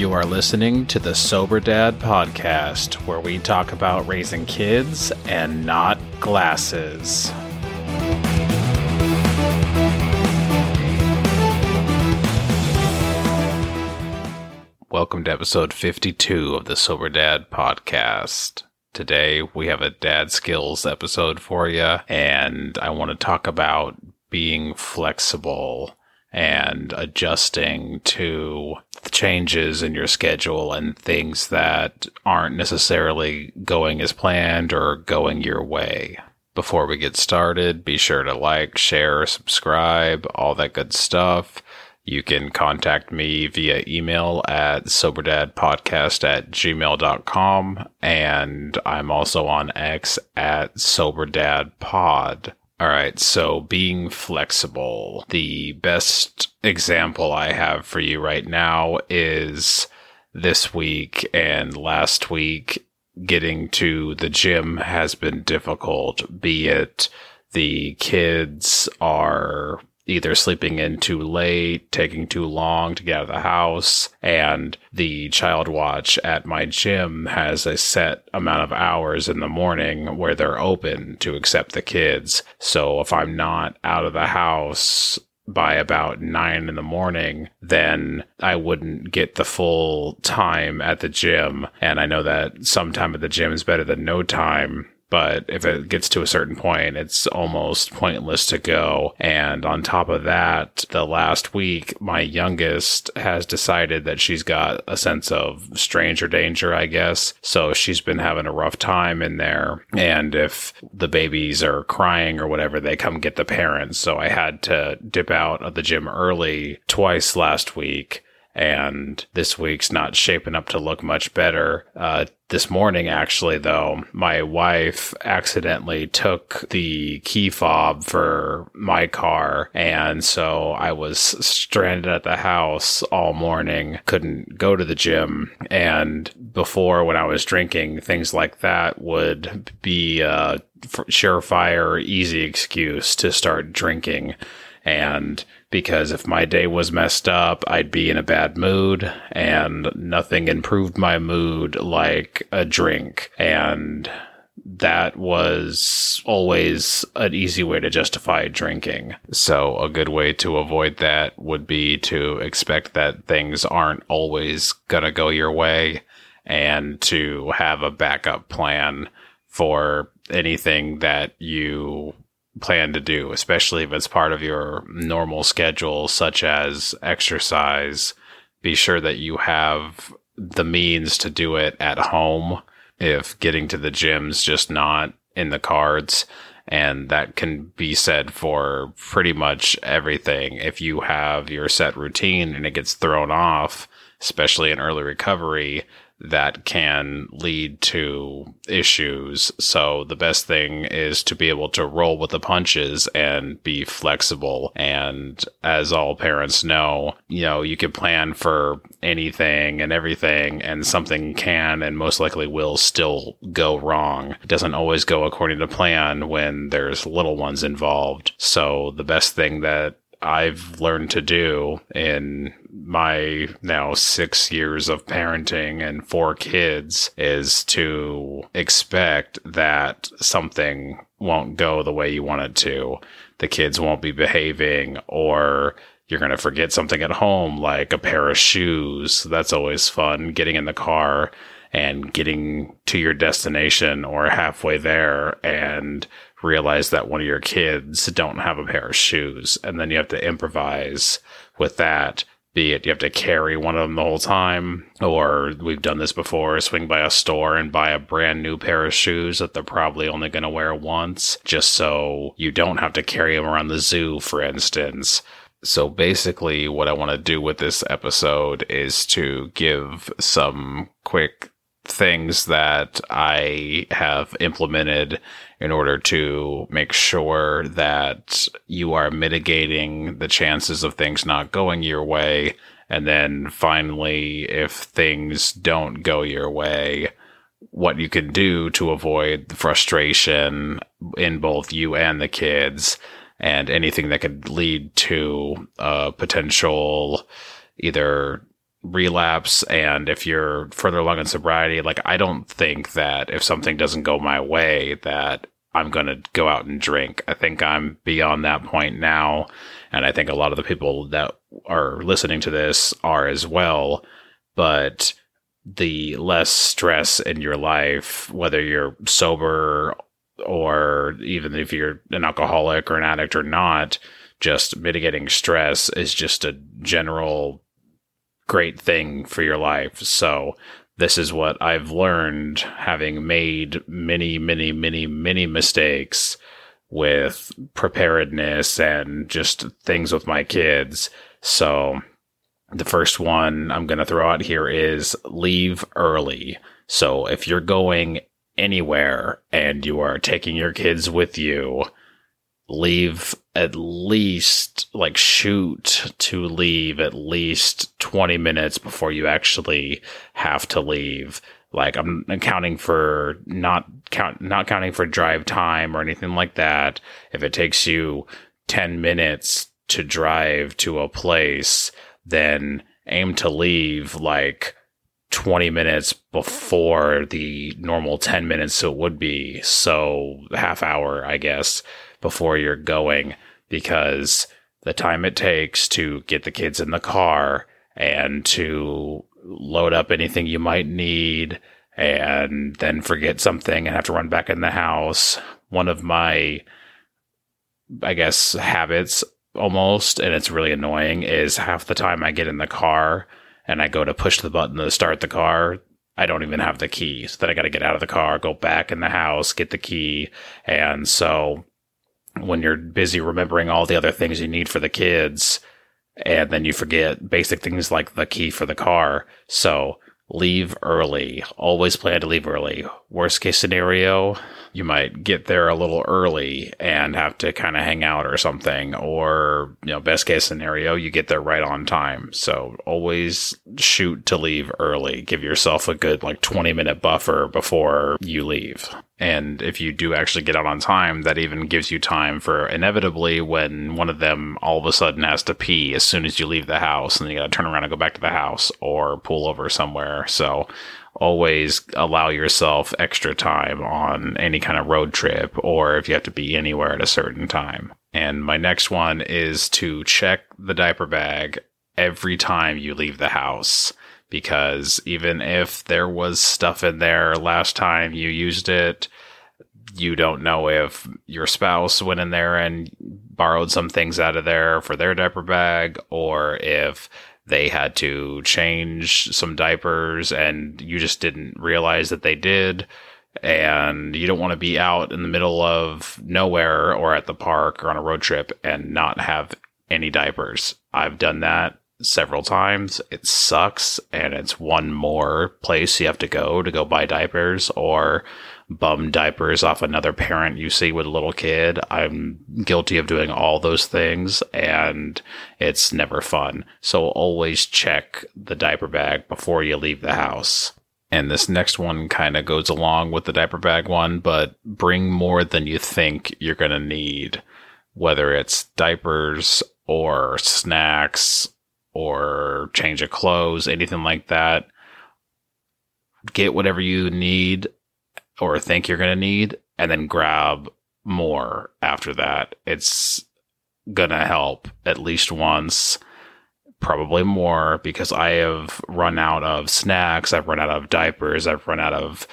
You are listening to the Sober Dad podcast, where we talk about raising kids and not glasses. Welcome to episode 52 of the Sober Dad podcast. Today we have a dad skills episode for you, and I want to talk about being flexible and adjusting to changes in your schedule and things that aren't necessarily going as planned or going your way. Before we get started, be sure to like, share, subscribe, all that good stuff. You can contact me via email at soberdadpodcast at gmail.com. And I'm also on X at soberdadpod. All right, so being flexible. The best example I have for you right now is this week and last week. Getting to the gym has been difficult, be it the kids are either sleeping in too late, taking too long to get out of the house, and the child watch at my gym has a set amount of hours in the morning where they're open to accept the kids. So if I'm not out of the house by about nine in the morning, then I wouldn't get the full time at the gym. And I know that some time at the gym is better than no time but if it mm. gets to a certain point, it's almost pointless to go. And on top of that, the last week, my youngest has decided that she's got a sense of stranger danger, I guess. So she's been having a rough time in there. And if the babies are crying or whatever, they come get the parents. So I had to dip out of the gym early twice last week and this week's not shaping up to look much better. Uh, this morning, actually, though, my wife accidentally took the key fob for my car. And so I was stranded at the house all morning, couldn't go to the gym. And before, when I was drinking, things like that would be a surefire, easy excuse to start drinking. And because if my day was messed up, I'd be in a bad mood and nothing improved my mood like a drink. And that was always an easy way to justify drinking. So, a good way to avoid that would be to expect that things aren't always going to go your way and to have a backup plan for anything that you plan to do, especially if it's part of your normal schedule, such as exercise. Be sure that you have the means to do it at home if getting to the gym's just not in the cards. And that can be said for pretty much everything. If you have your set routine and it gets thrown off, especially in early recovery, that can lead to issues. So the best thing is to be able to roll with the punches and be flexible. And as all parents know, you know, you can plan for anything and everything and something can and most likely will still go wrong. It doesn't always go according to plan when there's little ones involved. So the best thing that I've learned to do in my now six years of parenting and four kids is to expect that something won't go the way you want it to. The kids won't be behaving or you're going to forget something at home, like a pair of shoes. That's always fun. Getting in the car and getting to your destination or halfway there and realize that one of your kids don't have a pair of shoes and then you have to improvise with that be it you have to carry one of them the whole time or we've done this before swing by a store and buy a brand new pair of shoes that they're probably only going to wear once just so you don't have to carry them around the zoo for instance. So basically what i want to do with this episode is to give some quick things that I have implemented in order to make sure that you are mitigating the chances of things not going your way. And then finally, if things don't go your way, what you can do to avoid the frustration in both you and the kids and anything that could lead to a potential either relapse and if you're further along in sobriety, like I don't think that if something doesn't go my way that I'm going to go out and drink. I think I'm beyond that point now. And I think a lot of the people that are listening to this are as well. But the less stress in your life, whether you're sober or even if you're an alcoholic or an addict or not, just mitigating stress is just a general great thing for your life. So this is what I've learned having made many, many, many, many mistakes with preparedness and just things with my kids. So the first one I'm going to throw out here is leave early. So if you're going anywhere and you are taking your kids with you, leave at least like shoot to leave at least 20 minutes before you actually have to leave. Like i'm accounting for not count not counting for drive time or anything like that. If it takes you 10 minutes to drive to a place then aim to leave like 20 minutes before the normal 10 minutes so it would be. So half hour i guess before you're going because the time it takes to get the kids in the car and to load up anything you might need and then forget something and have to run back in the house. One of my, I guess, habits almost, and it's really annoying, is half the time I get in the car and I go to push the button to start the car. I don't even have the key. So then I got to get out of the car, go back in the house, get the key. And so when you're busy remembering all the other things you need for the kids and then you forget basic things like the key for the car. So leave early. Always plan to leave early. Worst case scenario, you might get there a little early and have to kind of hang out or something. Or, you know, best case scenario, you get there right on time. So always shoot to leave early. Give yourself a good like 20 minute buffer before you leave. And if you do actually get out on time, that even gives you time for inevitably when one of them all of a sudden has to pee as soon as you leave the house and you got to turn around and go back to the house or pull over somewhere. So always allow yourself extra time on any kind of road trip or if you have to be anywhere at a certain time. And my next one is to check the diaper bag every time you leave the house because even if there was stuff in there last time you used it, you don't know if your spouse went in there and borrowed some things out of there for their diaper bag or if they had to change some diapers and you just didn't realize that they did. And you don't want to be out in the middle of nowhere or at the park or on a road trip and not have any diapers. I've done that several times. It sucks. And it's one more place you have to go to go buy diapers or bum diapers off another parent you see with a little kid. I'm guilty of doing all those things and it's never fun. So always check the diaper bag before you leave the house. And this next one kind of goes along with the diaper bag one, but bring more than you think you're going to need, whether it's diapers or snacks or change of clothes, anything like that. Get whatever you need or think you're going to need and then grab more after that. It's going to help at least once, probably more because I have run out of snacks, I've run out of diapers, I've run out of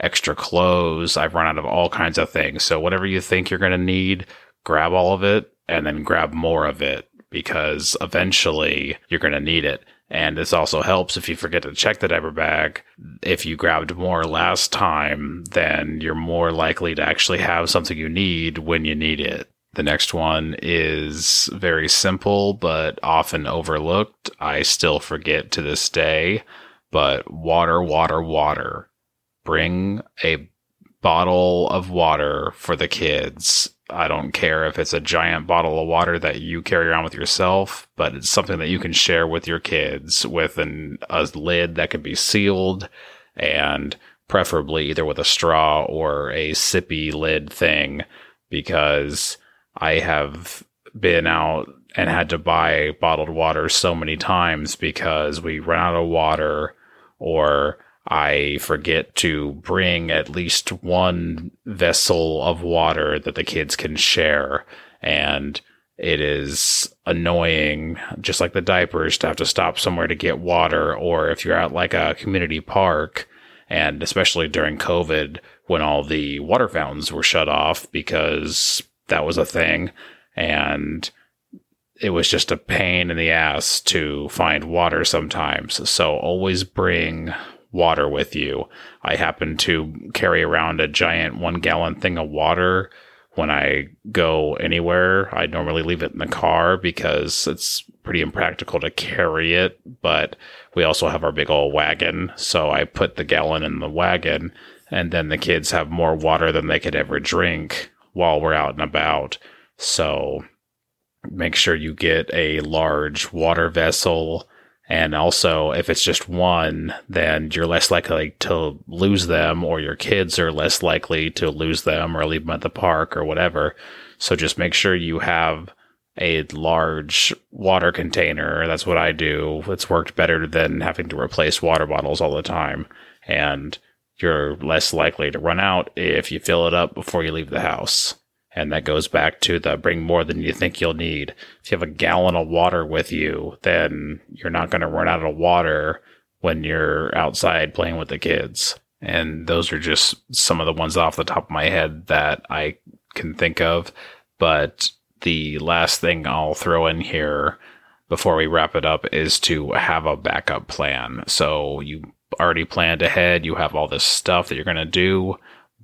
extra clothes, I've run out of all kinds of things. So whatever you think you're going to need, grab all of it and then grab more of it because eventually you're going to need it. And this also helps if you forget to check the diaper bag. If you grabbed more last time, then you're more likely to actually have something you need when you need it. The next one is very simple, but often overlooked. I still forget to this day, but water, water, water. Bring a bottle of water for the kids. I don't care if it's a giant bottle of water that you carry around with yourself, but it's something that you can share with your kids with an, a lid that can be sealed and preferably either with a straw or a sippy lid thing because I have been out and had to buy bottled water so many times because we run out of water or I forget to bring at least one vessel of water that the kids can share. And it is annoying, just like the diapers, to have to stop somewhere to get water. Or if you're at like a community park, and especially during COVID when all the water fountains were shut off because that was a thing. And it was just a pain in the ass to find water sometimes. So always bring water with you. I happen to carry around a giant one gallon thing of water when I go anywhere. I normally leave it in the car because it's pretty impractical to carry it, but we also have our big old wagon. So I put the gallon in the wagon and then the kids have more water than they could ever drink while we're out and about. So make sure you get a large water vessel. And also, if it's just one, then you're less likely to lose them, or your kids are less likely to lose them or leave them at the park or whatever. So just make sure you have a large water container. That's what I do. It's worked better than having to replace water bottles all the time. And you're less likely to run out if you fill it up before you leave the house. And that goes back to the bring more than you think you'll need. If you have a gallon of water with you, then you're not going to run out of water when you're outside playing with the kids. And those are just some of the ones off the top of my head that I can think of. But the last thing I'll throw in here before we wrap it up is to have a backup plan. So you already planned ahead, you have all this stuff that you're going to do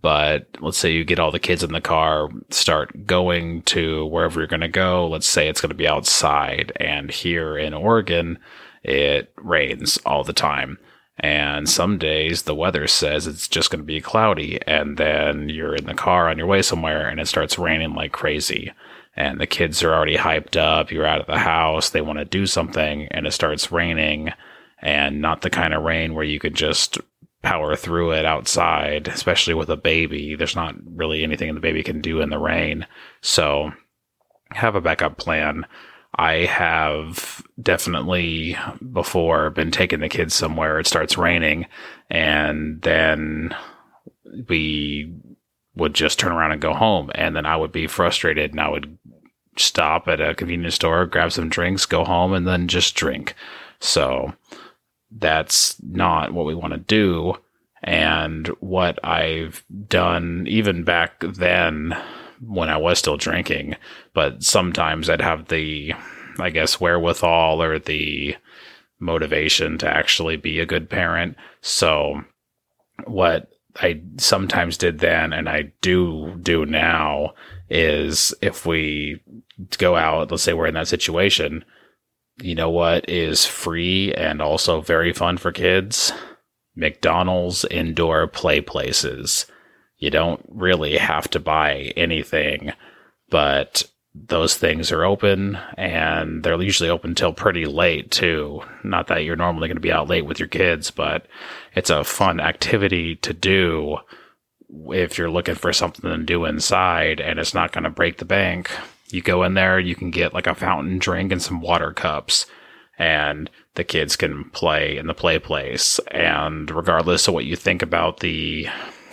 but let's say you get all the kids in the car, start going to wherever you're going to go. Let's say it's going to be outside. And here in Oregon, it rains all the time. And some days the weather says it's just going to be cloudy. And then you're in the car on your way somewhere and it starts raining like crazy. And the kids are already hyped up. You're out of the house. They want to do something and it starts raining and not the kind of rain where you could just power through it outside, especially with a baby. There's not really anything the baby can do in the rain. So have a backup plan. I have definitely before been taking the kids somewhere. It starts raining and then we would just turn around and go home. And then I would be frustrated and I would stop at a convenience store, grab some drinks, go home and then just drink. So that's not what we want to do. And what I've done, even back then when I was still drinking, but sometimes I'd have the, I guess, wherewithal or the motivation to actually be a good parent. So, what I sometimes did then and I do do now is if we go out, let's say we're in that situation, you know what is free and also very fun for kids? McDonald's indoor play places. You don't really have to buy anything, but those things are open and they're usually open till pretty late too. Not that you're normally going to be out late with your kids, but it's a fun activity to do if you're looking for something to do inside and it's not going to break the bank. You go in there, you can get like a fountain drink and some water cups, and the kids can play in the play place. And regardless of what you think about the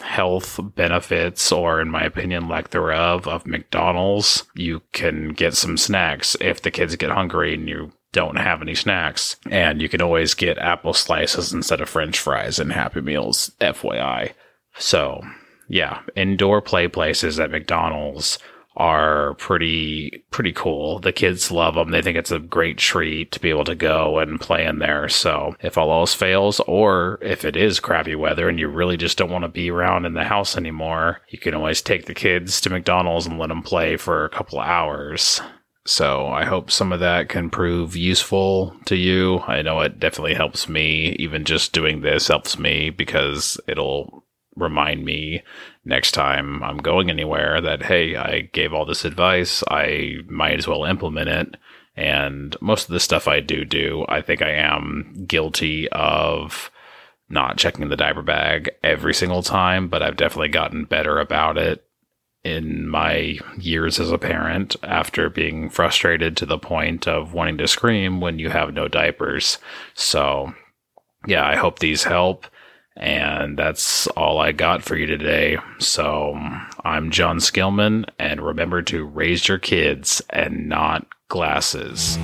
health benefits, or in my opinion, lack thereof, of McDonald's, you can get some snacks if the kids get hungry and you don't have any snacks. And you can always get apple slices instead of french fries in Happy Meals, FYI. So, yeah, indoor play places at McDonald's are pretty pretty cool. The kids love them. They think it's a great treat to be able to go and play in there. So if all else fails, or if it is crappy weather and you really just don't want to be around in the house anymore, you can always take the kids to McDonald's and let them play for a couple of hours. So I hope some of that can prove useful to you. I know it definitely helps me. Even just doing this helps me because it'll remind me next time I'm going anywhere that, hey, I gave all this advice. I might as well implement it. And most of the stuff I do do, I think I am guilty of not checking the diaper bag every single time, but I've definitely gotten better about it in my years as a parent after being frustrated to the point of wanting to scream when you have no diapers. So, yeah, I hope these help. And that's all I got for you today. So I'm Jon Skillman, and remember to raise your kids and not glasses.